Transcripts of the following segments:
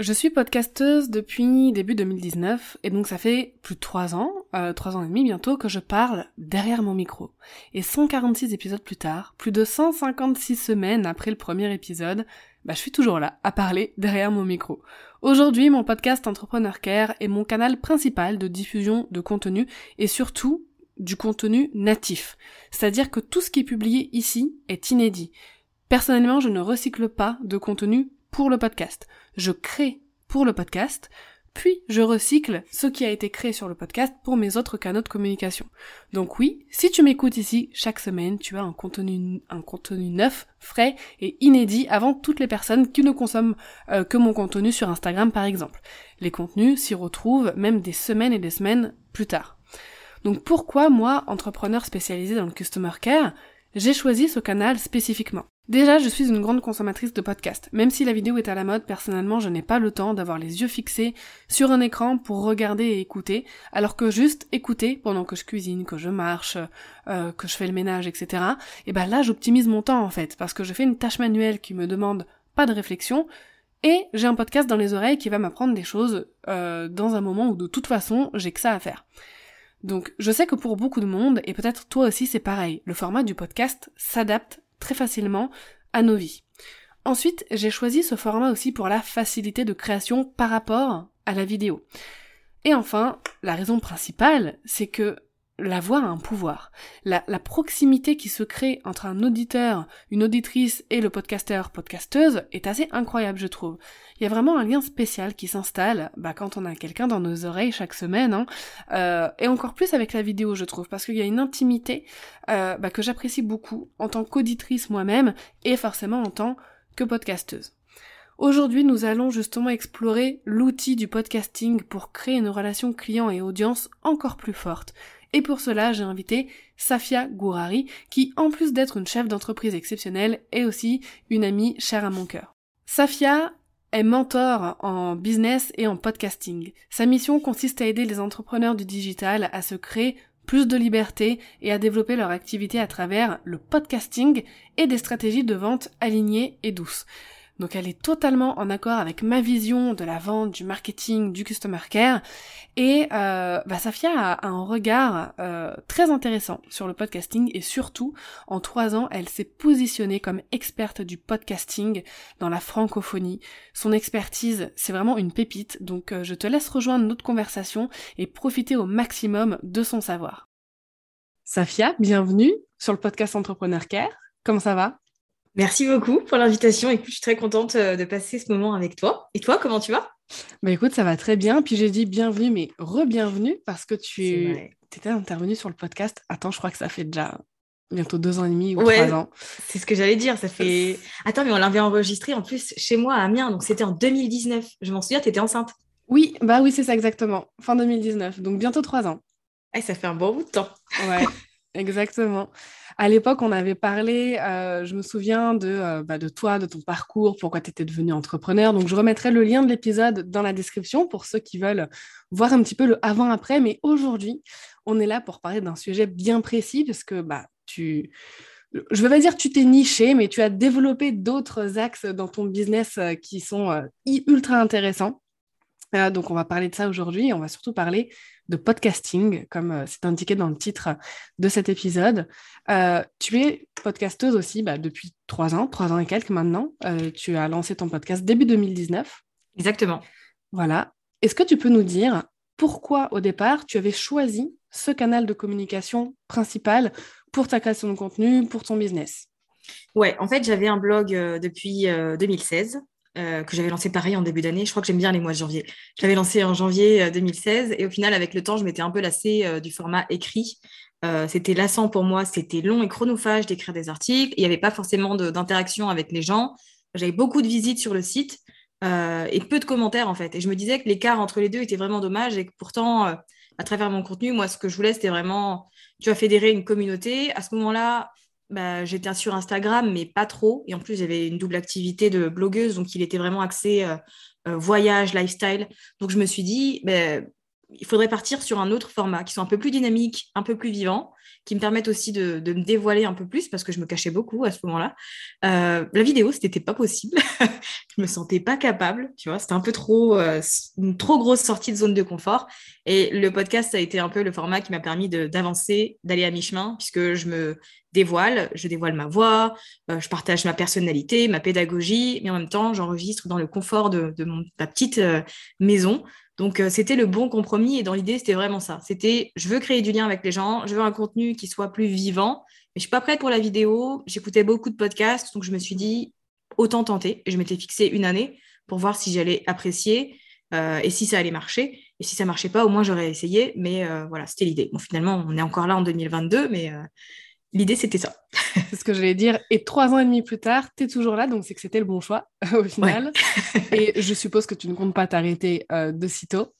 Je suis podcasteuse depuis début 2019 et donc ça fait plus de 3 ans, euh, 3 ans et demi bientôt que je parle derrière mon micro. Et 146 épisodes plus tard, plus de 156 semaines après le premier épisode, bah je suis toujours là à parler derrière mon micro. Aujourd'hui, mon podcast Entrepreneur Care est mon canal principal de diffusion de contenu et surtout du contenu natif. C'est-à-dire que tout ce qui est publié ici est inédit. Personnellement, je ne recycle pas de contenu pour le podcast. Je crée pour le podcast, puis je recycle ce qui a été créé sur le podcast pour mes autres canaux de communication. Donc oui, si tu m'écoutes ici chaque semaine, tu as un contenu, un contenu neuf, frais et inédit avant toutes les personnes qui ne consomment euh, que mon contenu sur Instagram par exemple. Les contenus s'y retrouvent même des semaines et des semaines plus tard. Donc pourquoi moi, entrepreneur spécialisé dans le customer care, j'ai choisi ce canal spécifiquement? Déjà, je suis une grande consommatrice de podcasts. Même si la vidéo est à la mode, personnellement, je n'ai pas le temps d'avoir les yeux fixés sur un écran pour regarder et écouter, alors que juste écouter pendant que je cuisine, que je marche, euh, que je fais le ménage, etc. Et ben là, j'optimise mon temps en fait, parce que je fais une tâche manuelle qui me demande pas de réflexion, et j'ai un podcast dans les oreilles qui va m'apprendre des choses euh, dans un moment où de toute façon j'ai que ça à faire. Donc je sais que pour beaucoup de monde, et peut-être toi aussi c'est pareil, le format du podcast s'adapte très facilement à nos vies. Ensuite, j'ai choisi ce format aussi pour la facilité de création par rapport à la vidéo. Et enfin, la raison principale, c'est que la voix a un pouvoir. La, proximité qui se crée entre un auditeur, une auditrice et le podcasteur, podcasteuse est assez incroyable, je trouve. Il y a vraiment un lien spécial qui s'installe bah, quand on a quelqu'un dans nos oreilles chaque semaine, hein, euh, et encore plus avec la vidéo, je trouve, parce qu'il y a une intimité euh, bah, que j'apprécie beaucoup en tant qu'auditrice moi-même et forcément en tant que podcasteuse. Aujourd'hui, nous allons justement explorer l'outil du podcasting pour créer une relation client et audience encore plus forte. Et pour cela, j'ai invité Safia Gourari, qui, en plus d'être une chef d'entreprise exceptionnelle, est aussi une amie chère à mon cœur. Safia est mentor en business et en podcasting. Sa mission consiste à aider les entrepreneurs du digital à se créer plus de liberté et à développer leur activité à travers le podcasting et des stratégies de vente alignées et douces. Donc elle est totalement en accord avec ma vision de la vente, du marketing, du customer care. Et euh, bah, Safia a, un regard euh, très intéressant sur le podcasting et surtout, en trois ans, elle s'est positionnée comme experte du podcasting dans la francophonie. Son expertise, c'est vraiment une pépite. Donc euh, je te laisse rejoindre notre conversation et profiter au maximum de son savoir. Safia, bienvenue sur le podcast Entrepreneur Care. Comment ça va? Merci beaucoup pour l'invitation. Écoute, je suis très contente euh, de passer ce moment avec toi. Et toi, comment tu vas? Bah écoute, ça va très bien. Puis j'ai dit bienvenue, mais re-bienvenue parce que tu étais intervenue sur le podcast. Attends, je crois que ça fait déjà bientôt deux ans et demi ou trois ans. C'est ce que j'allais dire. Ça fait. Attends, mais on l'avait enregistré en plus chez moi à Amiens, donc c'était en 2019. Je m'en souviens, tu étais enceinte. Oui, bah oui, c'est ça exactement. Fin 2019, donc bientôt trois ans. Eh, ça fait un bon bout de temps. Ouais, exactement. À l'époque, on avait parlé, euh, je me souviens de, euh, bah, de toi, de ton parcours, pourquoi tu étais devenu entrepreneur. Donc, je remettrai le lien de l'épisode dans la description pour ceux qui veulent voir un petit peu le avant-après. Mais aujourd'hui, on est là pour parler d'un sujet bien précis parce que bah, tu je veux pas dire que tu t'es niché, mais tu as développé d'autres axes dans ton business euh, qui sont ultra intéressants. Donc, on va parler de ça aujourd'hui. On va surtout parler de podcasting, comme euh, c'est indiqué dans le titre de cet épisode. Euh, tu es podcasteuse aussi bah, depuis trois ans, trois ans et quelques maintenant. Euh, tu as lancé ton podcast début 2019. Exactement. Voilà. Est-ce que tu peux nous dire pourquoi au départ tu avais choisi ce canal de communication principal pour ta création de contenu, pour ton business? Ouais, en fait, j'avais un blog depuis 2016 euh, que j'avais lancé pareil en début d'année. Je crois que j'aime bien les mois de janvier. Je l'avais lancé en janvier 2016 euh, et au final, avec le temps, je m'étais un peu lassée euh, du format écrit c'était lassant pour moi, c'était long et chronophage d'écrire des articles. Il n'y avait pas forcément d'interaction avec les gens. J'avais beaucoup de visites sur le site et peu de commentaires en fait. Et je me disais que l'écart entre les deux était vraiment dommage et que pourtant, à travers mon contenu, moi, ce que je voulais, c'était vraiment, tu as fédérer une communauté. À ce moment-là, bah, j'étais sur Instagram, mais pas trop. Et en plus, j'avais une double activité de blogueuse, donc il était vraiment axé voyage, lifestyle. Donc je me suis dit, bah, il faudrait partir sur un autre format qui soit un peu plus dynamique, un peu plus vivant, qui me permette aussi de, me dévoiler un peu plus parce que je me cachais beaucoup à ce moment-là. Euh, la vidéo, c'était pas possible. je me sentais pas capable, tu vois. C'était un peu trop, euh, une trop grosse sortie de zone de confort. Et le podcast a été un peu le format qui m'a permis d'avancer, d'aller à mi-chemin, puisque je me dévoile, je dévoile ma voix, euh, je partage ma personnalité, ma pédagogie, mais en même temps, j'enregistre dans le confort de, mon, ma petite maison donc, euh, c'était le bon compromis. Et dans l'idée, c'était vraiment ça. C'était, je veux créer du lien avec les gens, je veux un contenu qui soit plus vivant, mais je suis pas prête pour la vidéo. J'écoutais beaucoup de podcasts, donc je me suis dit, autant tenter. Et je m'étais fixé une année pour voir si j'allais apprécier euh, et si ça allait marcher. Et si ça marchait pas, au moins j'aurais essayé. Mais euh, voilà, c'était l'idée. Bon, finalement, on est encore là en 2022, mais l'idée, c'était ça. c'est ce que j'allais dire. Et trois ans et demi plus tard, tu es toujours là, donc c'est que c'était le bon choix au final. et je suppose que tu ne comptes pas t'arrêter euh, de sitôt.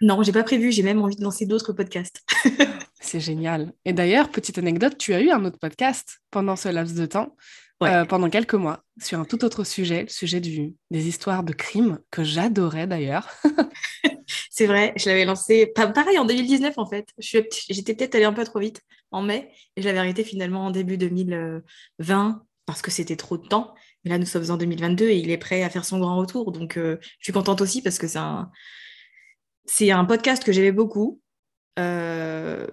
Non, j'ai pas prévu. J'ai même envie de lancer d'autres podcasts. c'est génial. Et d'ailleurs, petite anecdote, tu as eu un autre podcast pendant ce laps de temps, euh, pendant quelques mois, sur un tout autre sujet, le sujet du, des histoires de crimes, que j'adorais d'ailleurs. c'est vrai, je l'avais lancé, pareil, en 2019 en fait. J'étais peut-être allée un peu trop vite en mai et je l'avais arrêté finalement en début 2020 parce que c'était trop de temps. Mais là, nous sommes en 2022 et il est prêt à faire son grand retour. Donc, euh, je suis contente aussi parce que c'est un, c'est un podcast que j'aimais beaucoup. Euh,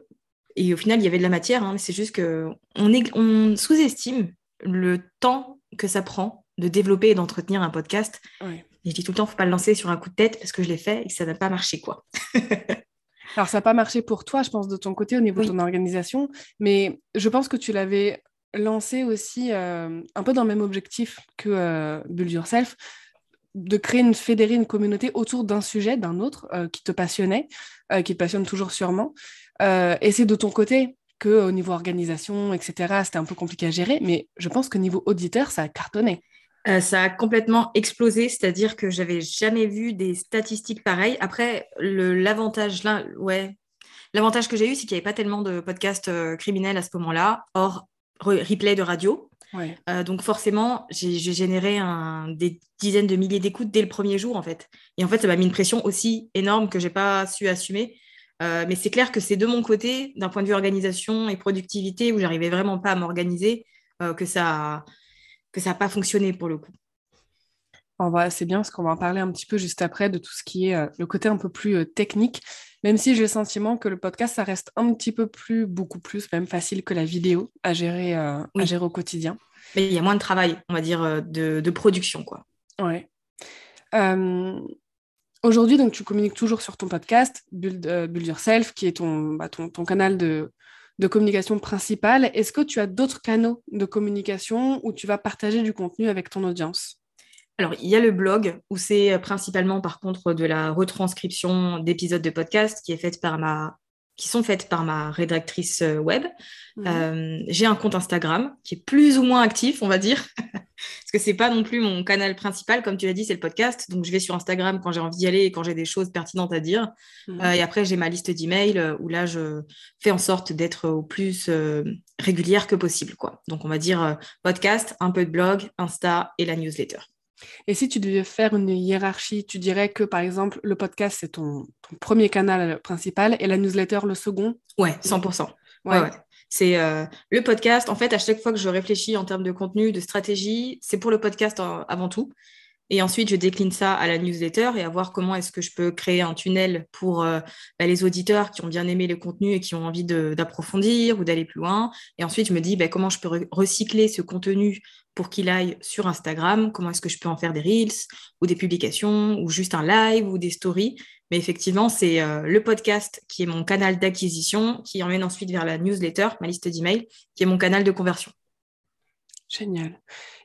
et au final, il y avait de la matière. Hein, c'est juste qu'on on sous-estime le temps que ça prend de développer et d'entretenir un podcast. Et je dis tout le temps, faut pas le lancer sur un coup de tête parce que je l'ai fait et que ça n'a pas marché, quoi. Alors, ça n'a pas marché pour toi, je pense, de ton côté, au niveau de ton organisation, mais je pense que tu l'avais lancé aussi euh, un peu dans le même objectif que euh, Build Yourself, de créer une, fédérer une communauté autour d'un sujet, d'un autre, euh, qui te passionnait, qui te passionne toujours sûrement. et c'est de ton côté que au niveau organisation, etc., c'était un peu compliqué à gérer, mais je pense que niveau auditeur, ça a cartonné. Euh, ça a complètement explosé, c'est-à-dire que j'avais jamais vu des statistiques pareilles. Après, l'avantage là, ouais, l'avantage que j'ai eu, c'est qu'il n'y avait pas tellement de podcasts euh, criminels à ce moment-là, hors replay de radio. Euh, donc forcément, j'ai généré un, des dizaines de milliers d'écoutes dès le premier jour en fait. Et en fait, ça m'a mis une pression aussi énorme que j'ai pas su assumer. Mais c'est clair que c'est de mon côté, d'un point de vue organisation et productivité, où j'arrivais vraiment pas à m'organiser, que ça, que ça n'a pas fonctionné pour le coup. c'est bien parce qu'on va en parler un petit peu juste après de tout ce qui est euh, le côté un peu plus euh, technique, même si j'ai le sentiment que le podcast, ça reste un petit peu plus, beaucoup plus, même facile que la vidéo à gérer, euh, à gérer au quotidien. Mais il y a moins de travail, on va dire, de, production, quoi. Ouais. Aujourd'hui, donc, tu communiques toujours sur ton podcast, Build, Yourself, qui est ton, bah, ton, ton, canal de, de communication principale. Est-ce que tu as d'autres canaux de communication où tu vas partager du contenu avec ton audience? Alors, il y a le blog où c'est principalement par contre de la retranscription d'épisodes de podcast qui est faite par ma qui sont faites par ma rédactrice euh, web. Mhm. Euh, j'ai un compte Instagram qui est plus ou moins actif, on va dire, parce que c'est pas non plus mon canal principal, comme tu l'as dit, c'est le podcast. Donc je vais sur Instagram quand j'ai envie d'y aller et quand j'ai des choses pertinentes à dire. Mhm. Euh, et après j'ai ma liste d'emails où là je fais en sorte d'être au plus régulière que possible, quoi. Donc on va dire podcast, un peu de blog, Insta et la newsletter. Et si tu devais faire une hiérarchie, tu dirais que par exemple le podcast c'est ton, premier canal principal et la newsletter le second? Ouais, 100%. Ouais, C'est euh, le podcast. En fait, à chaque fois que je réfléchis en termes de contenu, de stratégie, c'est pour le podcast avant tout. Et ensuite, je décline ça à la newsletter et à voir comment est-ce que je peux créer un tunnel pour euh, bah, les auditeurs qui ont bien aimé le contenu et qui ont envie d'approfondir ou d'aller plus loin. Et ensuite, je me dis bah, comment je peux recycler ce contenu pour qu'il aille sur Instagram, comment est-ce que je peux en faire des reels ou des publications ou juste un live ou des stories. Mais effectivement, c'est euh, le podcast qui est mon canal d'acquisition, qui emmène ensuite vers la newsletter, ma liste d'emails, qui est mon canal de conversion. Génial.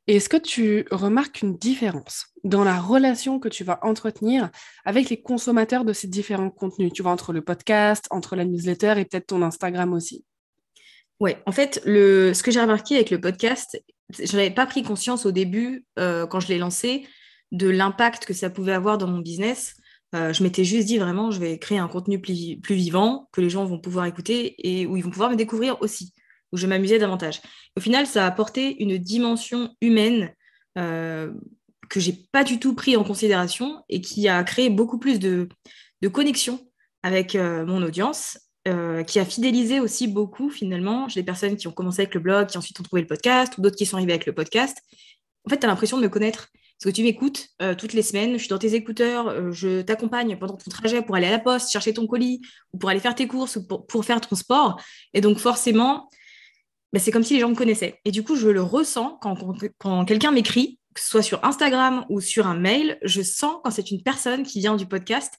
Et est-ce que tu remarques une différence dans la relation que tu vas entretenir avec les consommateurs de ces différents contenus? Tu vois, entre le podcast, entre la newsletter et peut-être ton Instagram aussi? Ouais, en fait, le... ce que j'ai remarqué avec le podcast, je n'avais pas pris conscience au début, euh, quand je l'ai lancé, de l'impact que ça pouvait avoir dans mon business. Euh, je m'étais juste dit vraiment, je vais créer un contenu plus, vivant, que les gens vont pouvoir écouter et où ils vont pouvoir me découvrir aussi, où je m'amusais davantage. Au final, ça a apporté une dimension humaine euh, que j'ai pas du tout pris en considération et qui a créé beaucoup plus de, de connexion avec euh, mon audience, euh, qui a fidélisé aussi beaucoup finalement. J'ai des personnes qui ont commencé avec le blog, qui ensuite ont trouvé le podcast, ou d'autres qui sont arrivés avec le podcast. En fait, tu as l'impression de me connaître. Parce que tu m'écoutes euh, toutes les semaines, je suis dans tes écouteurs, je t'accompagne pendant ton trajet pour aller à la poste, chercher ton colis, ou pour aller faire tes courses, ou pour, faire ton sport. Et donc forcément, bah, c'est comme si les gens me connaissaient. Et du coup, je le ressens quand, quand quelqu'un m'écrit, que ce soit sur Instagram ou sur un mail, je sens quand c'est une personne qui vient du podcast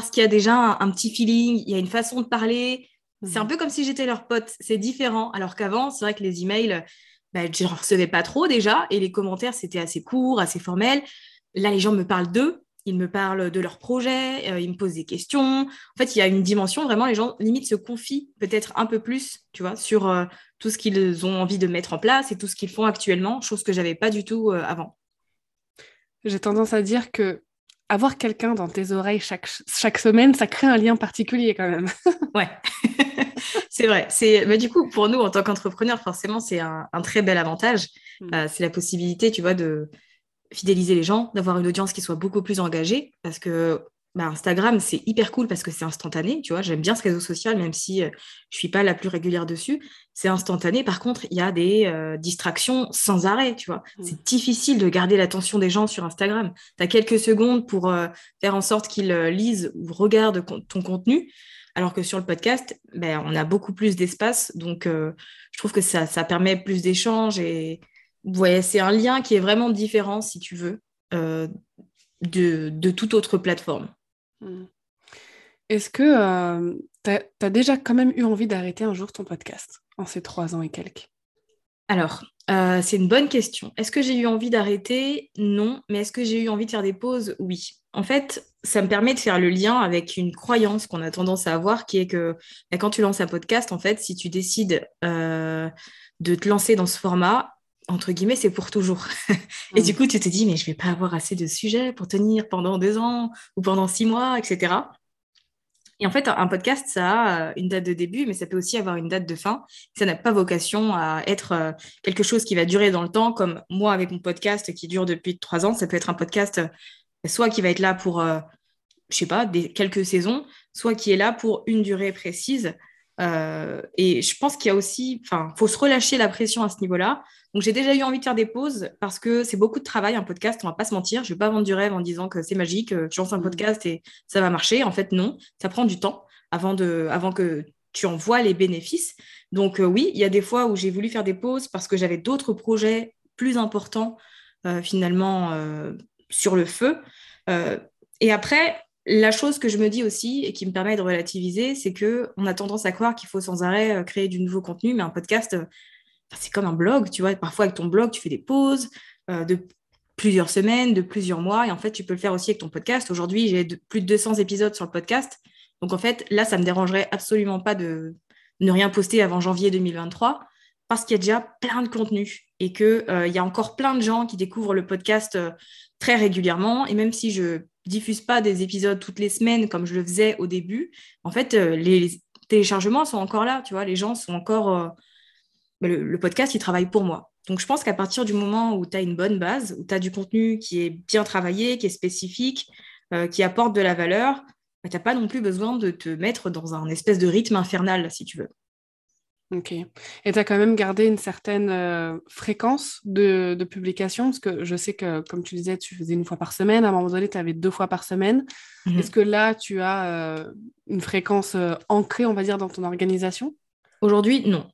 parce qu'il y a déjà un, petit feeling, il y a une façon de parler. C'est un peu comme si j'étais leur pote. C'est différent. Alors qu'avant, c'est vrai que les emails, bah, je ne recevais pas trop déjà et les commentaires, c'était assez court, assez formel. Là, les gens me parlent d'eux, ils me parlent de leurs projets, euh, ils me posent des questions. En fait, il y a une dimension, vraiment, les gens limite se confient peut-être un peu plus, tu vois, sur euh, tout ce qu'ils ont envie de mettre en place et tout ce qu'ils font actuellement, chose que j'avais pas du tout euh, avant. J'ai tendance à dire que avoir quelqu'un dans tes oreilles chaque, chaque semaine, ça crée un lien particulier quand même. ouais, c'est vrai. C'est, mais du coup, pour nous, en tant qu'entrepreneurs, forcément, c'est un, très bel avantage. Mm. Euh, c'est la possibilité, tu vois, de fidéliser les gens, d'avoir une audience qui soit beaucoup plus engagée, parce que bah, Instagram, c'est hyper cool parce que c'est instantané, tu vois. J'aime bien ce réseau social, même si euh, je suis pas la plus régulière dessus. C'est instantané. Par contre, il y a des euh, distractions sans arrêt, tu vois. Mm. C'est difficile de garder l'attention des gens sur Instagram. Tu as quelques secondes pour euh, faire en sorte qu'ils lisent ou regardent ton contenu. Alors que sur le podcast, ben, on a beaucoup plus d'espace. Donc, je trouve que ça, ça permet plus d'échanges. Et ouais, c'est un lien qui est vraiment différent, si tu veux, de, de toute autre plateforme. Hmm. Est-ce que euh, tu as, déjà quand même eu envie d'arrêter un jour ton podcast en ces trois ans et quelques? Alors, euh, c'est une bonne question. Est-ce que j'ai eu envie d'arrêter? Non. Mais est-ce que j'ai eu envie de faire des pauses? Oui. En fait, ça me permet de faire le lien avec une croyance qu'on a tendance à avoir, qui est que bah, quand tu lances un podcast, en fait, si tu décides euh, de te lancer dans ce format, entre guillemets, c'est pour toujours. et du coup, tu te dis, mais je vais pas avoir assez de sujets pour tenir pendant deux ans ou pendant six mois, etc. Et en fait, un podcast, ça a euh, une date de début, mais ça peut aussi avoir une date de fin. Ça n'a pas vocation à être euh, quelque chose qui va durer dans le temps, comme moi avec mon podcast qui dure depuis trois ans. Ça peut être un podcast euh, soit qui va être là pour, je sais pas, des, quelques saisons, soit qui est là pour une durée précise. Et je pense qu'il y a aussi, enfin, faut se relâcher la pression à ce niveau-là. Donc j'ai déjà eu envie de faire des pauses parce que c'est beaucoup de travail un podcast, on va pas se mentir. Je vais pas vendre du rêve en disant que c'est magique, euh, tu lances un mm. podcast et ça va marcher. En fait, non, ça prend du temps avant, de, avant que tu en vois les bénéfices. Donc euh, oui, il y a des fois où j'ai voulu faire des pauses parce que j'avais d'autres projets plus importants euh, finalement sur le feu. et après, la chose que je me dis aussi et qui me permet de relativiser, c'est que on a tendance à croire qu'il faut sans arrêt créer du nouveau contenu, mais un podcast, c'est comme un blog, tu vois. Parfois, avec ton blog, tu fais des pauses euh, de plusieurs semaines, de plusieurs mois. Et en fait, tu peux le faire aussi avec ton podcast. Aujourd'hui, j'ai plus de 200 épisodes sur le podcast. Donc, en fait, là, ça me dérangerait absolument pas de ne rien poster avant janvier 2023 parce qu'il y a déjà plein de contenu et qu'il euh, y a encore plein de gens qui découvrent le podcast euh, très régulièrement. Et même si je diffuse pas des épisodes toutes les semaines comme je le faisais au début, en fait, les, téléchargements sont encore là, tu vois. Les gens sont encore le, podcast, il travaille pour moi. Donc, je pense qu'à partir du moment où tu as une bonne base, où tu as du contenu qui est bien travaillé, qui est spécifique, euh, qui apporte de la valeur, bah, tu n'as pas non plus besoin de te mettre dans un espèce de rythme infernal, si tu veux. Ok. Et tu as quand même gardé une certaine euh, fréquence de, publication, parce que je sais que, comme tu disais, tu faisais une fois par semaine. À un moment donné, tu avais deux fois par semaine. Mhm. Est-ce que là, tu as euh, une fréquence ancrée, on va dire, dans ton organisation? Aujourd'hui, non.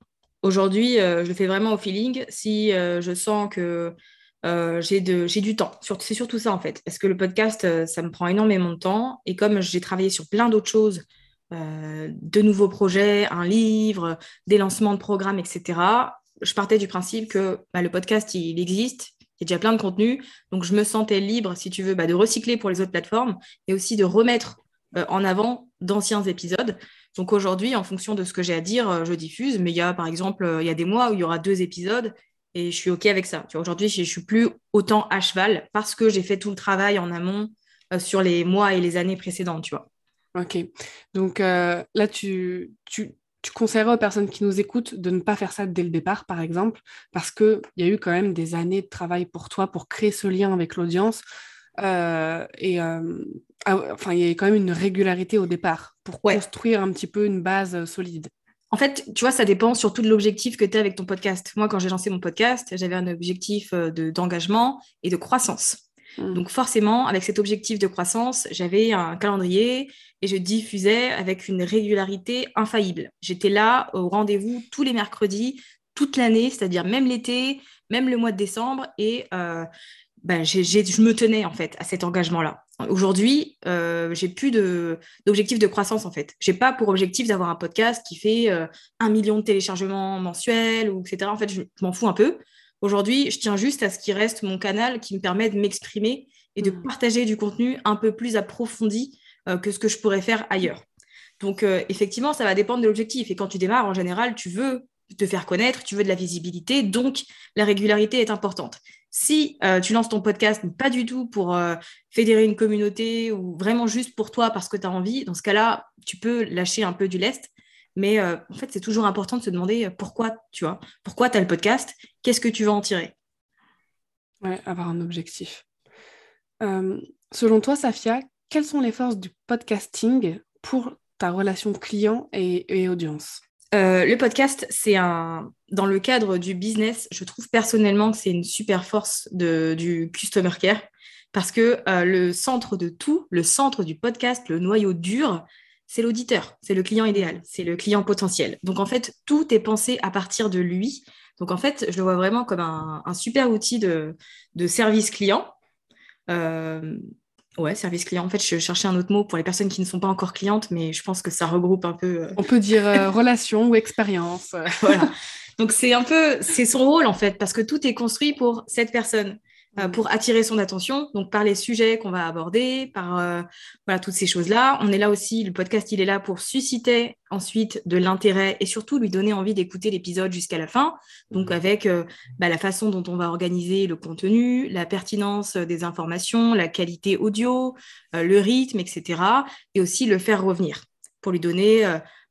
Aujourd'hui, je le fais vraiment au feeling. Si je sens que j'ai du temps, c'est surtout ça en fait, parce que le podcast, ça me prend énormément de temps. Et comme j'ai travaillé sur plein d'autres choses, de nouveaux projets, un livre, des lancements de programmes, etc., je partais du principe que bah, le podcast, il, existe, il y a déjà plein de contenu, donc je me sentais libre, si tu veux, bah, de recycler pour les autres plateformes et aussi de remettre en avant d'anciens épisodes. Donc aujourd'hui, en fonction de ce que j'ai à dire, euh, je diffuse. Mais il y a, par exemple, euh, il y a des mois où il y aura deux épisodes et je suis OK avec ça. Aujourd'hui, je ne suis plus autant à cheval parce que j'ai fait tout le travail en amont euh, sur les mois et les années précédentes, tu vois. Ok. Donc là, tu, tu, tu conseillerais aux personnes qui nous écoutent de ne pas faire ça dès le départ, par exemple, parce qu'il y a eu quand même des années de travail pour toi pour créer ce lien avec l'audience. et ah enfin, il y a quand même une régularité au départ pour construire un petit peu une base euh, solide. En fait, tu vois, ça dépend surtout de l'objectif que tu as avec ton podcast. Moi, quand j'ai lancé mon podcast, j'avais un objectif euh, d'engagement et de croissance. Hmm. Donc forcément, avec cet objectif de croissance, j'avais un calendrier et je diffusais avec une régularité infaillible. J'étais là au rendez-vous tous les mercredis, toute l'année, c'est-à-dire même l'été, même le mois de décembre. Et euh, ben, je me tenais en fait à cet engagement-là. Aujourd'hui, euh, j'ai plus d'objectif de, croissance en fait. J'ai pas pour objectif d'avoir un podcast qui fait euh, un million de téléchargements mensuels ou etc. En fait, je, m'en fous un peu. Aujourd'hui, je tiens juste à ce qui reste mon canal qui me permet de m'exprimer et de mmh. partager du contenu un peu plus approfondi que ce que je pourrais faire ailleurs. Donc, euh, effectivement, ça va dépendre de l'objectif. Et quand tu démarres, en général, tu veux te faire connaître, tu veux de la visibilité, donc la régularité est importante. Si euh, tu lances ton podcast pas du tout pour euh, fédérer une communauté ou vraiment juste pour toi parce que tu as envie, dans ce cas-là, tu peux lâcher un peu du lest. Mais euh, en fait, c'est toujours important de se demander pourquoi, tu vois, pourquoi as le podcast, qu'est-ce que tu veux en tirer? Ouais, avoir un objectif. selon toi, Safia, quelles sont les forces du podcasting pour ta relation client et audience euh, le podcast, c'est un. Dans le cadre du business, je trouve personnellement que c'est une super force du customer care parce que euh, le centre de tout, le centre du podcast, le noyau dur, c'est l'auditeur, c'est le client idéal, c'est le client potentiel. Donc en fait, tout est pensé à partir de lui. Donc en fait, je le vois vraiment comme un, super outil de, de service client. Euh, Ouais, service client. En fait, je cherchais un autre mot pour les personnes qui ne sont pas encore clientes, mais je pense que ça regroupe un peu. Euh, On peut dire euh, relation ou expérience. voilà. Donc c'est un peu, c'est son rôle en fait, parce que tout est construit pour cette personne. Euh, pour attirer son attention, donc par les sujets qu'on va aborder, par euh, voilà, toutes ces choses-là. On est là aussi, le podcast, il est là pour susciter ensuite de l'intérêt et surtout lui donner envie d'écouter l'épisode jusqu'à la fin. Donc mmh. avec euh, bah, la façon dont on va organiser le contenu, la pertinence des informations, la qualité audio, le rythme, etc. Et aussi le faire revenir pour lui donner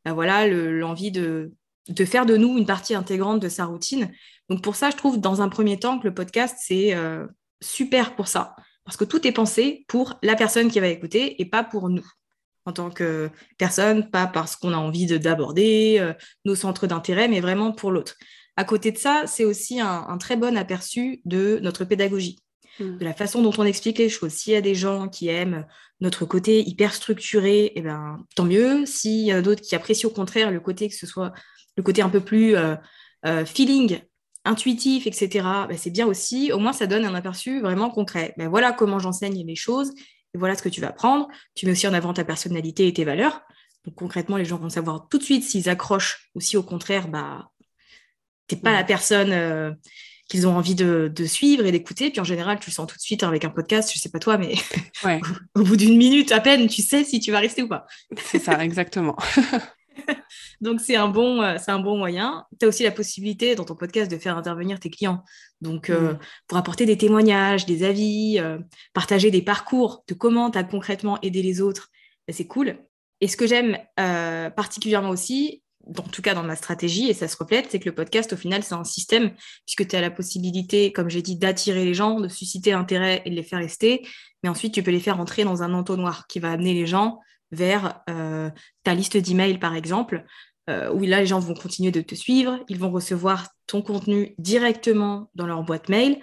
bah, voilà, l'envie de, de faire de nous une partie intégrante de sa routine donc pour ça, je trouve dans un premier temps que le podcast, c'est euh, super pour ça. Parce que tout est pensé pour la personne qui va écouter et pas pour nous en tant que personne, pas parce qu'on a envie d'aborder euh, nos centres d'intérêt, mais vraiment pour l'autre. À côté de ça, c'est aussi un, très bon aperçu de notre pédagogie, mmh. de la façon dont on explique les choses. S'il y a des gens qui aiment notre côté hyper structuré, eh ben, tant mieux. S'il y a d'autres qui apprécient au contraire le côté que ce soit le côté un peu plus euh, feeling intuitif, etc., ben, c'est bien aussi. Au moins, ça donne un aperçu vraiment concret. Ben, voilà comment j'enseigne les choses et voilà ce que tu vas apprendre. Tu mets aussi en avant ta personnalité et tes valeurs. Donc concrètement, les gens vont savoir tout de suite s'ils accrochent ou si au contraire, bah, n'es pas la personne euh, qu'ils ont envie de, suivre et d'écouter. Puis en général, tu le sens tout de suite avec un podcast, je sais pas toi, mais au bout d'une minute à peine, tu sais si tu vas rester ou pas. C'est ça, exactement. Donc, c'est un, bon, euh, c'est un bon moyen. Tu as aussi la possibilité dans ton podcast de faire intervenir tes clients. Donc, euh, mm. pour apporter des témoignages, des avis, euh, partager des parcours de comment tu as concrètement aidé les autres, ben, c'est cool. Et ce que j'aime particulièrement aussi, en tout cas dans ma stratégie, et ça se reflète, c'est que le podcast, au final, c'est un système, puisque tu as la possibilité, comme j'ai dit, d'attirer les gens, de susciter l'intérêt et de les faire rester. Mais ensuite, tu peux les faire entrer dans un entonnoir qui va amener les gens vers euh, ta liste d'emails, par exemple, euh, où là, les gens vont continuer de te suivre, ils vont recevoir ton contenu directement dans leur boîte mail.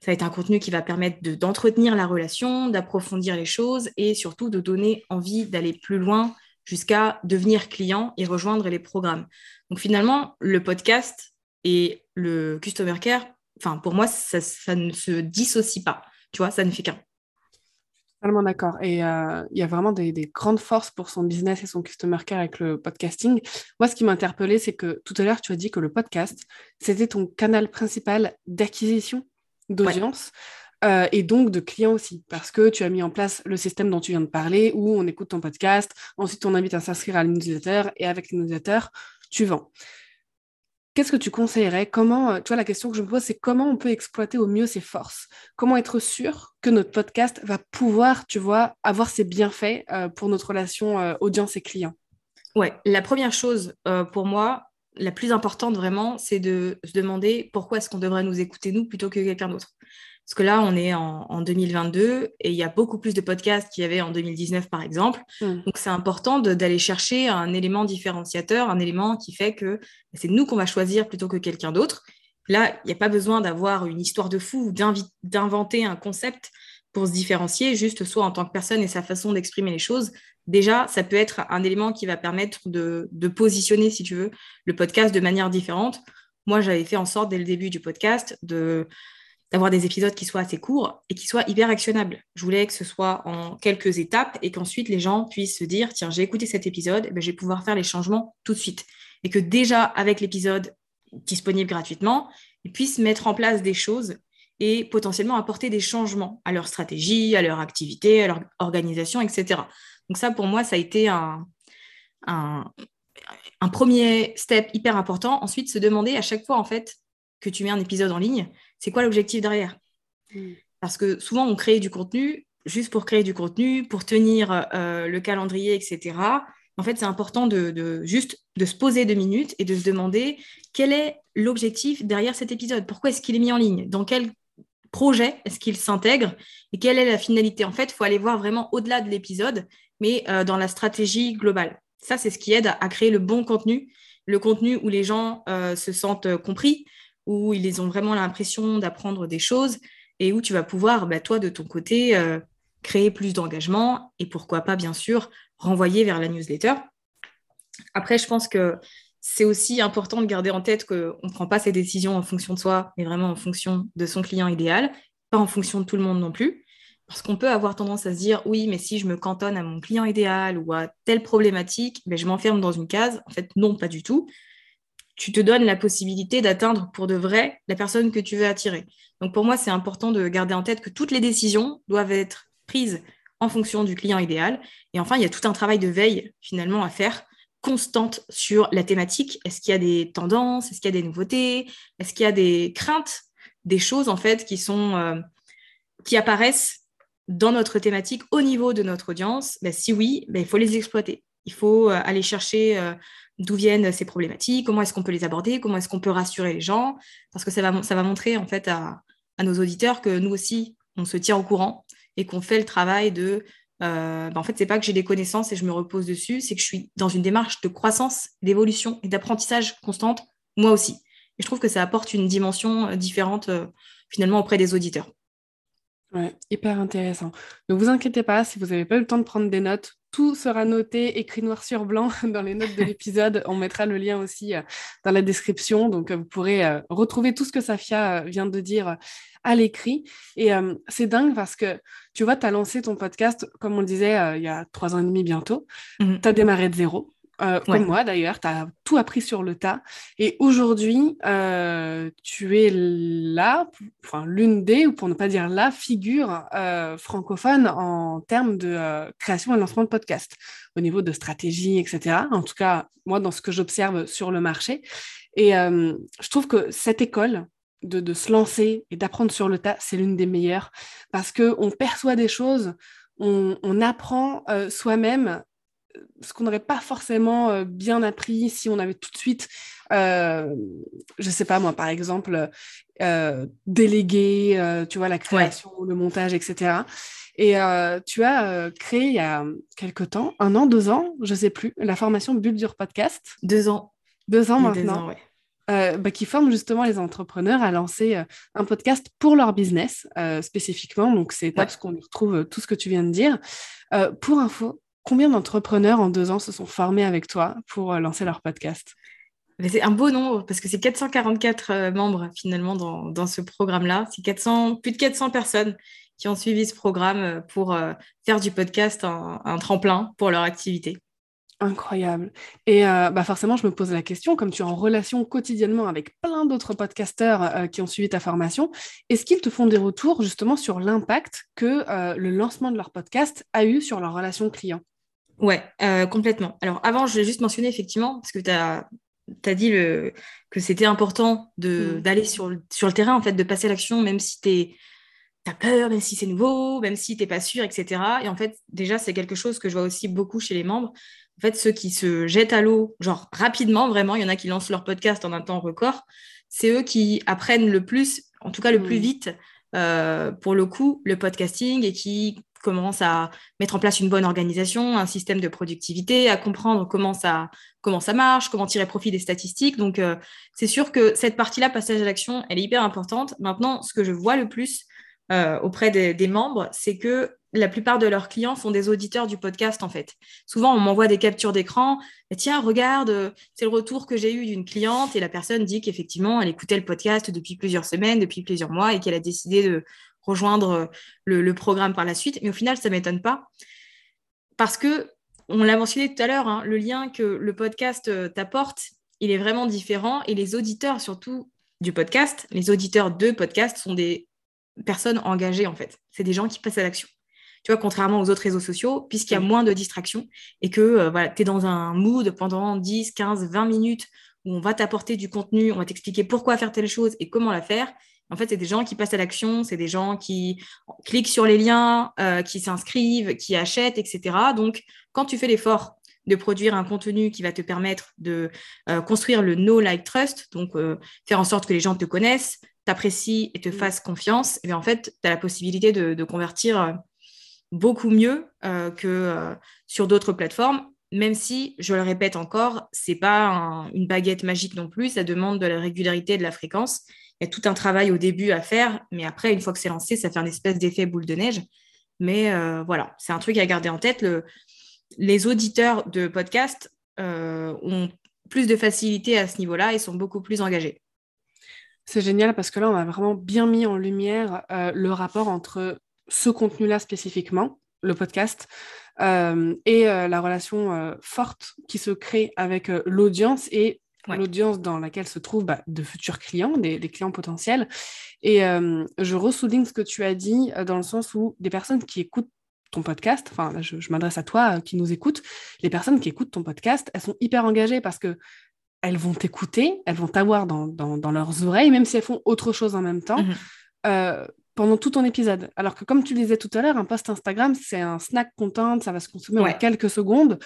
Ça va être un contenu qui va permettre d'entretenir la relation, d'approfondir les choses et surtout de donner envie d'aller plus loin jusqu'à devenir client et rejoindre les programmes. Donc finalement, le podcast et le customer care, pour moi, ça ne se dissocie pas. Tu vois, ça ne fait qu'un. Totalement d'accord. Et euh, il y a vraiment des, grandes forces pour son business et son customer care avec le podcasting. Moi, ce qui m'a interpellé, c'est que tout à l'heure, tu as dit que le podcast, c'était ton canal principal d'acquisition d'audience. euh, et donc de clients aussi, parce que tu as mis en place le système dont tu viens de parler, où on écoute ton podcast, ensuite on invite à s'inscrire à newsletter, et avec newsletters, tu vends. Qu'est-ce que tu conseillerais? Comment, euh, tu vois, la question que je me pose, c'est comment on peut exploiter au mieux ses forces? Comment être sûr que notre podcast va pouvoir, tu vois, avoir ses bienfaits euh, pour notre relation audience et client Ouais, la première chose pour moi, la plus importante vraiment, c'est de se demander pourquoi est-ce qu'on devrait nous écouter nous plutôt que quelqu'un d'autre. Parce que là, on est en, 2022 et il y a beaucoup plus de podcasts qu'il y avait en 2019, par exemple. Hmm. Donc, c'est important d'aller chercher un élément différenciateur, un élément qui fait que c'est nous qu'on va choisir plutôt que quelqu'un d'autre. Là, il n'y a pas besoin d'avoir une histoire de fou ou d'inventer un concept pour se différencier, juste soit en tant que personne et sa façon d'exprimer les choses. Déjà, ça peut être un élément qui va permettre de, de positionner, si tu veux, le podcast de manière différente. Moi, j'avais fait en sorte, dès le début du podcast, de d'avoir des épisodes qui soient assez courts et qui soient hyper actionnables. Je voulais que ce soit en quelques étapes et qu'ensuite les gens puissent se dire tiens, j'ai écouté cet épisode, ben, je vais pouvoir faire les changements tout de suite. Et que déjà, avec l'épisode disponible gratuitement, ils puissent mettre en place des choses et potentiellement apporter des changements à leur stratégie, à leur activité, à leur organisation, etc. Donc ça, pour moi, ça a été un, un, un premier step hyper important. Ensuite, se demander à chaque fois, en fait, que tu mets un épisode en ligne, c'est quoi l'objectif derrière? Mm. Parce que souvent, on crée du contenu juste pour créer du contenu, pour tenir euh, le calendrier, etc. En fait, c'est important de, juste de se poser deux minutes et de se demander quel est l'objectif derrière cet épisode? Pourquoi est-ce qu'il est mis en ligne? Dans quel projet est-ce qu'il s'intègre? Et quelle est la finalité? En fait, il faut aller voir vraiment au-delà de l'épisode, mais euh, dans la stratégie globale. Ça, c'est ce qui aide à, créer le bon contenu, le contenu où les gens euh, se sentent compris, où ils ont vraiment l'impression d'apprendre des choses et où tu vas pouvoir, bah, toi, de ton côté, euh, créer plus d'engagement et pourquoi pas, bien sûr, renvoyer vers la newsletter. Après, je pense que c'est aussi important de garder en tête qu'on ne prend pas ses décisions en fonction de soi, mais vraiment en fonction de son client idéal, pas en fonction de tout le monde non plus. Parce qu'on peut avoir tendance à se dire, oui, mais si je me cantonne à mon client idéal ou à telle problématique, ben, je m'enferme dans une case. En fait, non, pas du tout tu te donnes la possibilité d'atteindre pour de vrai la personne que tu veux attirer. Donc pour moi, c'est important de garder en tête que toutes les décisions doivent être prises en fonction du client idéal. Et enfin, il y a tout un travail de veille finalement à faire constante sur la thématique. Est-ce qu'il y a des tendances? Est-ce qu'il y a des nouveautés? Est-ce qu'il y a des craintes? Des choses en fait qui euh, apparaissent dans notre thématique au niveau de notre audience? Ben, si oui, ben, il faut les exploiter. Il faut euh, aller chercher euh, d'où viennent ces problématiques, comment est-ce qu'on peut les aborder, comment est-ce qu'on peut rassurer les gens, parce que ça va, montrer en fait à, nos auditeurs que nous aussi, on se tient au courant et qu'on fait le travail de euh, ben, en fait, c'est pas que j'ai des connaissances et je me repose dessus, c'est que je suis dans une démarche de croissance, d'évolution et d'apprentissage constante, moi aussi. Et je trouve que ça apporte une dimension différente finalement auprès des auditeurs. Ouais, hyper intéressant. Ne vous inquiétez pas, si vous n'avez pas eu le temps de prendre des notes, tout sera noté, écrit noir sur blanc dans les notes de l'épisode. On mettra le lien aussi euh, dans la description, donc euh, vous pourrez euh, retrouver tout ce que Safia vient de dire à l'écrit. Et c'est dingue parce que, tu vois, tu as lancé ton podcast, comme on le disait, il y a trois ans et demi bientôt. Mmh tu as démarré de zéro. Euh, comme moi d'ailleurs, tu as tout appris sur le tas. Et aujourd'hui, euh, tu es là, enfin l'une des, ou pour ne pas dire la figure euh, francophone en termes de création et lancement de podcast, au niveau de stratégie, etc. En tout cas, moi, dans ce que j'observe sur le marché. Et je trouve que cette école, de, se lancer et d'apprendre sur le tas, c'est l'une des meilleures parce qu'on perçoit des choses, on, on apprend soi-même ce qu'on n'aurait pas forcément euh, bien appris si on avait tout de suite, euh, je sais pas moi, par exemple, euh, délégué, euh, tu vois, la création, le montage, etc. Et tu as créé il y a quelque temps, un an, deux ans, je sais plus, la formation Bulle dur podcast. Deux ans. Deux ans maintenant. bah, qui forme justement les entrepreneurs à lancer un podcast pour leur business spécifiquement. Donc, c'est top parce qu'on retrouve tout ce que tu viens de dire. pour info, Combien d'entrepreneurs en deux ans se sont formés avec toi pour euh, lancer leur podcast? C'est un beau nombre parce que c'est 444 euh, membres finalement dans, ce programme-là. C'est 400, plus de 400 personnes qui ont suivi ce programme euh, pour faire du podcast un, tremplin pour leur activité. Incroyable. Et euh, bah forcément, je me pose la question, comme tu es en relation quotidiennement avec plein d'autres podcasteurs euh, qui ont suivi ta formation, est-ce qu'ils te font des retours justement sur l'impact que euh, le lancement de leur podcast a eu sur leur relation client? Ouais, complètement. Alors avant, je l'ai juste mentionné effectivement, parce que tu as, dit le, que c'était important mmh. d'aller sur, sur le terrain, en fait, de passer à l'action, même si tu t'as peur, même si c'est nouveau, même si t'es pas sûr, etc. Et en fait, déjà, c'est quelque chose que je vois aussi beaucoup chez les membres. En fait, ceux qui se jettent à l'eau, genre rapidement, vraiment, il y en a qui lancent leur podcast en un temps record, c'est eux qui apprennent le plus, en tout cas le plus mmh. vite, euh, pour le coup, le podcasting et qui commencent à mettre en place une bonne organisation, un système de productivité, à comprendre comment ça, comment ça marche, comment tirer profit des statistiques. Donc, euh, c'est sûr que cette partie-là, passage à l'action, elle est hyper importante. Maintenant, ce que je vois le plus, euh, auprès des, membres, c'est que la plupart de leurs clients sont des auditeurs du podcast en fait. Souvent, on m'envoie des captures d'écran. Tiens, regarde, euh, c'est le retour que j'ai eu d'une cliente et la personne dit qu'effectivement, elle écoutait le podcast depuis plusieurs semaines, depuis plusieurs mois et qu'elle a décidé de rejoindre euh, le, programme par la suite. Mais au final, ça ne m'étonne pas parce que on l'a mentionné tout à l'heure, hein, le lien que le podcast t'apporte, il est vraiment différent et les auditeurs surtout du podcast, les auditeurs de podcast sont des personnes engagées, en fait. C'est des gens qui passent à l'action. Tu vois, contrairement aux autres réseaux sociaux, puisqu'il y a moins de distractions et que euh, voilà, tu es dans un mood pendant 10, 15, 20 minutes où on va t'apporter du contenu, on va t'expliquer pourquoi faire telle chose et comment la faire. En fait, c'est des gens qui passent à l'action, c'est des gens qui cliquent sur les liens, euh, qui s'inscrivent, qui achètent, etc. Donc, quand tu fais l'effort de produire un contenu qui va te permettre de euh, construire le know, like, trust, donc faire en sorte que les gens te connaissent, t'apprécies et te mm. fasse confiance, et en fait, tu as la possibilité de, convertir euh, beaucoup mieux euh, que euh, sur d'autres plateformes, même si, je le répète encore, c'est pas une baguette magique non plus, ça demande de la régularité et de la fréquence. Y tout un travail au début à faire, mais après, une fois que c'est lancé, ça fait un espèce d'effet boule de neige. Mais voilà, c'est un truc à garder en tête. Le, les auditeurs de podcast ont plus de facilité à ce niveau-là et sont beaucoup plus engagés. C'est génial parce que là, on a vraiment bien mis en lumière euh, le rapport entre ce contenu-là spécifiquement, le podcast, euh, et euh, la relation forte qui se crée avec l'audience et l'audience dans laquelle se trouvent bah, de futurs clients, des, clients potentiels. Et je ressouligne ce que tu as dit dans le sens où des personnes qui écoutent ton podcast, enfin je, je m'adresse à toi qui nous écoutes, les personnes qui écoutent ton podcast, elles sont hyper engagées parce que elles vont t'écouter, elles vont t'avoir dans, dans, leurs oreilles, même si elles font autre chose en même temps, euh, pendant tout ton épisode. Alors que comme tu le disais tout à l'heure, un post Instagram, c'est un snack content, ça va se consommer en quelques secondes.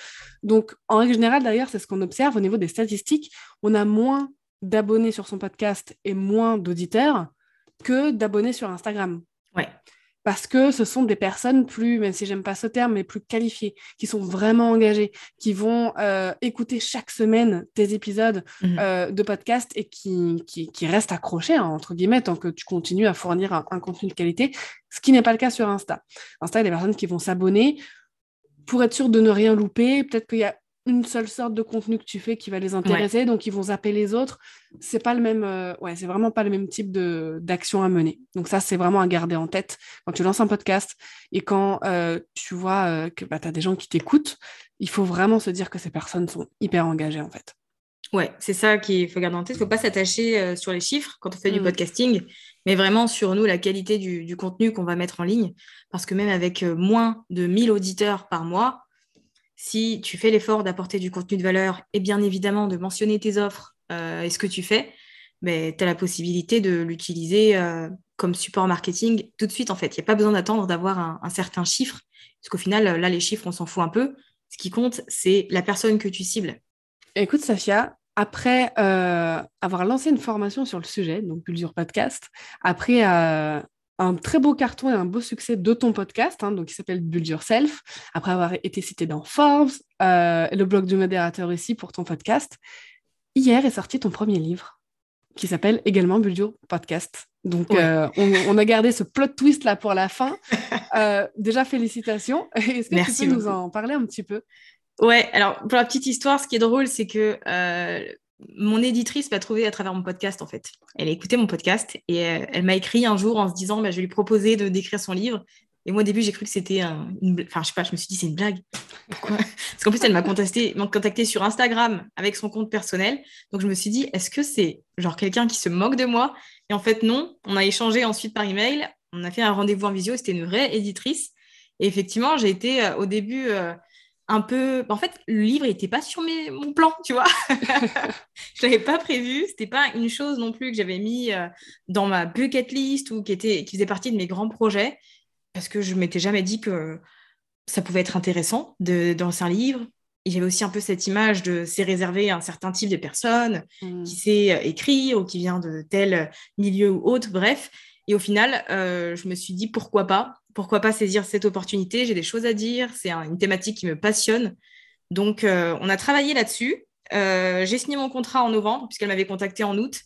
Donc, en règle générale, d'ailleurs, c'est ce qu'on observe au niveau des statistiques. On a moins d'abonnés sur son podcast et moins d'auditeurs que d'abonnés sur Instagram. Ouais parce que ce sont des personnes plus, même si j'aime pas ce terme, mais plus qualifiées, qui sont vraiment engagées, qui vont euh, écouter chaque semaine tes épisodes mhm. euh, de podcast et qui, qui, restent accrochés, hein, entre guillemets, tant que tu continues à fournir un, contenu de qualité, ce qui n'est pas le cas sur Insta. Insta, il y a des personnes qui vont s'abonner pour être sûr de ne rien louper. Peut-être qu'il y a une seule sorte de contenu que tu fais qui va les intéresser, donc ils vont zapper les autres. C'est pas le même, euh, ouais, c'est vraiment pas le même type de d'action à mener. Donc ça, c'est vraiment à garder en tête quand tu lances un podcast et quand euh, tu vois euh, que bah, tu as des gens qui t'écoutent, il faut vraiment se dire que ces personnes sont hyper engagées en fait. Ouais, c'est ça qu'il faut garder en tête. Il ne faut pas s'attacher sur les chiffres quand on fait du mm. podcasting, mais vraiment sur nous, la qualité du, du contenu qu'on va mettre en ligne. Parce que même avec moins de 1000 auditeurs par mois, si tu fais l'effort d'apporter du contenu de valeur et bien évidemment de mentionner tes offres euh, et ce que tu fais, ben, tu as la possibilité de l'utiliser euh, comme support marketing tout de suite en fait. Il n'y a pas besoin d'attendre d'avoir un, certain chiffre, parce qu'au final, là, les chiffres, on s'en fout un peu. Ce qui compte, c'est la personne que tu cibles. Écoute, Safia, après euh, avoir lancé une formation sur le sujet, donc Culture Podcast, après un très beau carton et un beau succès de ton podcast, hein, donc qui s'appelle Build Yourself, après avoir été cité dans Forbes, euh, le blog du modérateur ici pour ton podcast. Hier est sorti ton premier livre, qui s'appelle également Build Your Podcast. Donc, euh, on, a gardé ce plot twist là pour la fin. Euh, déjà, félicitations. Est-ce que tu peux nous en parler un petit peu? Ouais, alors pour la petite histoire, ce qui est drôle, c'est que mon éditrice m'a trouvé à travers mon podcast en fait. Elle a écouté mon podcast et euh, elle m'a écrit un jour en se disant bah, je vais lui proposer de d'écrire son livre. Et moi, au début, j'ai cru que c'était un, une... Enfin, je sais pas, je me suis dit, c'est une blague. Pourquoi? Parce qu'en plus, elle m'a contacté, contacté sur Instagram avec son compte personnel. Donc, je me suis dit, est-ce que c'est genre quelqu'un qui se moque de moi? Et en fait, non. On a échangé ensuite par email. On a fait un rendez-vous en visio. C'était une vraie éditrice. Et effectivement, j'ai été euh, au début euh, un peu. En fait, le livre n'était pas sur mes... mon plan, tu vois. je l'avais pas prévu. C'était pas une chose non plus que j'avais mis euh, dans ma bucket list ou qui, était... qui faisait partie de mes grands projets parce que je m'étais jamais dit que ça pouvait être intéressant de, dans un livre. Et j'avais aussi un peu cette image de c'est réservé à un certain type de personne mmh. qui sait euh, écrire ou qui vient de tel milieu ou autre, bref. Et au final, euh, je me suis dit pourquoi pas? Pourquoi pas saisir cette opportunité? J'ai des choses à dire, c'est une thématique qui me passionne. Donc, euh, on a travaillé là-dessus. J'ai signé mon contrat en novembre, puisqu'elle m'avait contacté en août.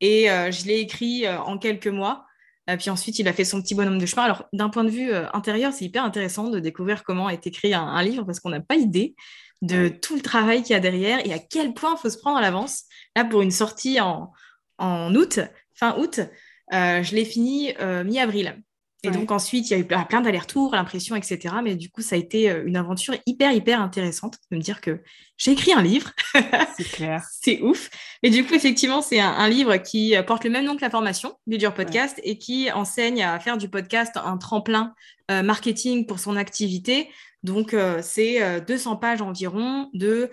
Et je l'ai écrit en quelques mois. Euh, puis ensuite, il a fait son petit bonhomme de chemin. Alors, d'un point de vue euh, intérieur, c'est hyper intéressant de découvrir comment est écrit un, livre parce qu'on n'a pas idée de tout le travail qu'il y a derrière et à quel point il faut se prendre à l'avance. Là, pour une sortie en, en août, fin août, euh, je l'ai fini mi-avril. Et donc ensuite, il y a eu plein d'allers-retours, l'impression, etc. Mais du coup, ça a été euh, une aventure hyper, hyper intéressante de me dire que j'ai écrit un livre. C'est clair. c'est ouf. Et du coup, effectivement, c'est un, livre qui euh, porte le même nom que la formation, Build Podcast, et qui enseigne à faire du podcast un tremplin euh, marketing pour son activité. Donc, c'est 200 pages environ de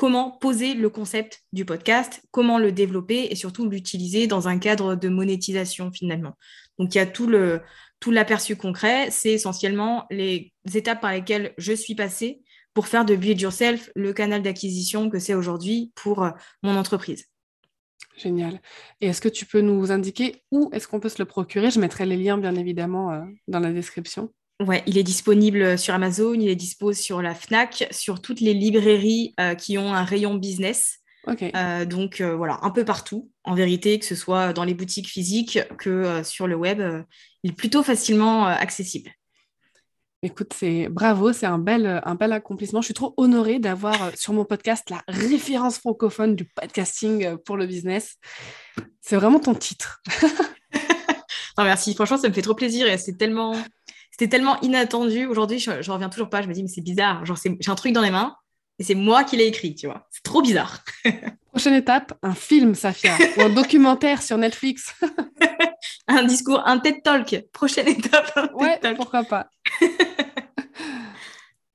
comment poser le concept du podcast, comment le développer et surtout l'utiliser dans un cadre de monétisation finalement. Donc il y a tout le tout l'aperçu concret, c'est essentiellement les étapes par lesquelles je suis passée pour faire de Build Yourself le canal d'acquisition que c'est aujourd'hui pour euh, mon entreprise. Génial. Et est-ce que tu peux nous indiquer où est-ce qu'on peut se le procurer? Je mettrai les liens bien évidemment euh, dans la description. Ouais, il est disponible sur Amazon, il est disponible sur la Fnac, sur toutes les librairies euh, qui ont un rayon business. Euh, donc euh, voilà, un peu partout, en vérité, que ce soit dans les boutiques physiques que sur le web, il est plutôt facilement accessible. Écoute, c'est bravo, c'est un bel, un bel accomplissement. Je suis trop honorée d'avoir sur mon podcast la référence francophone du podcasting pour le business. C'est vraiment ton titre. non, merci. Franchement, ça me fait trop plaisir et c'est tellement c'était tellement inattendu. Aujourd'hui, je, ne reviens toujours pas. Je me dis, mais c'est bizarre. Genre, j'ai un truc dans les mains et c'est moi qui l'ai écrit, tu vois. C'est trop bizarre. Prochaine étape, un film, Safia, ou un documentaire sur Netflix. un discours, un TED Talk. Prochaine étape. Un ouais, pourquoi pas.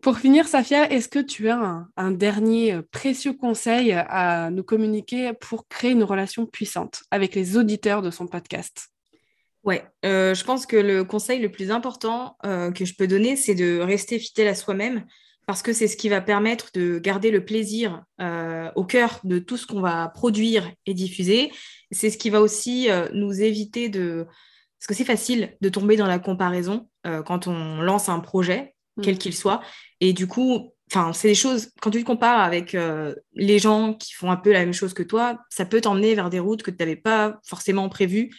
Pour finir, Safia, est-ce que tu as un, dernier précieux conseil à nous communiquer pour créer une relation puissante avec les auditeurs de son podcast? Ouais, euh, je pense que le conseil le plus important euh, que je peux donner, c'est de rester fidèle à soi-même parce que c'est ce qui va permettre de garder le plaisir euh, au cœur de tout ce qu'on va produire et diffuser. C'est ce qui va aussi nous éviter de... Parce que c'est facile de tomber dans la comparaison quand on lance un projet, mm. quel qu'il soit. Et du coup, enfin, c'est des choses, quand tu te compares avec les gens qui font un peu la même chose que toi, ça peut t'emmener vers des routes que tu n'avais pas forcément prévues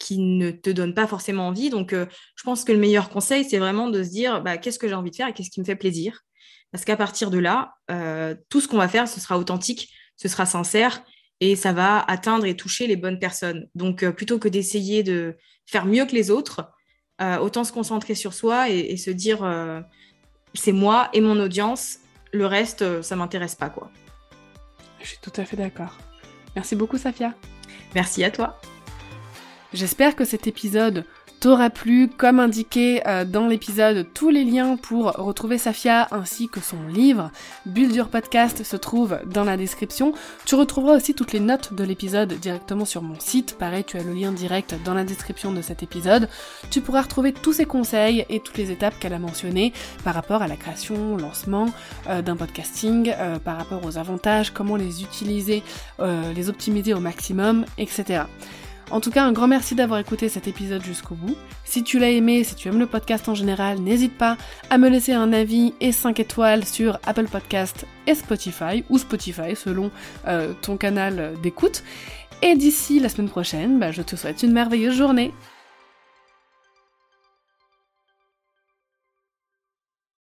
qui ne te donne pas forcément envie. Donc, euh, je pense que le meilleur conseil, c'est vraiment de se dire bah, qu'est-ce que j'ai envie de faire et qu'est-ce qui me fait plaisir? Parce qu'à partir de là, euh, tout ce qu'on va faire, ce sera authentique, ce sera sincère et ça va atteindre et toucher les bonnes personnes. Donc, euh, plutôt que d'essayer de faire mieux que les autres, autant se concentrer sur soi et, et se dire c'est moi et mon audience, le reste, ça m'intéresse pas. quoi. Je suis tout à fait d'accord. Merci beaucoup, Safia. Merci à toi. J'espère que cet épisode t'aura plu. Comme indiqué euh, dans l'épisode, tous les liens pour retrouver Safia ainsi que son livre Build Your Podcast se trouvent dans la description. Tu retrouveras aussi toutes les notes de l'épisode directement sur mon site. Pareil, tu as le lien direct dans la description de cet épisode. Tu pourras retrouver tous ses conseils et toutes les étapes qu'elle a mentionnées par rapport à la création, lancement euh, d'un podcasting, euh, par rapport aux avantages, comment les utiliser, les optimiser au maximum, etc. En tout cas, un grand merci d'avoir écouté cet épisode jusqu'au bout. Si tu l'as aimé, si tu aimes le podcast en général, n'hésite pas à me laisser un avis et 5 étoiles sur Apple Podcast et Spotify, ou Spotify selon euh, ton canal d'écoute. Et d'ici la semaine prochaine, bah, je te souhaite une merveilleuse journée.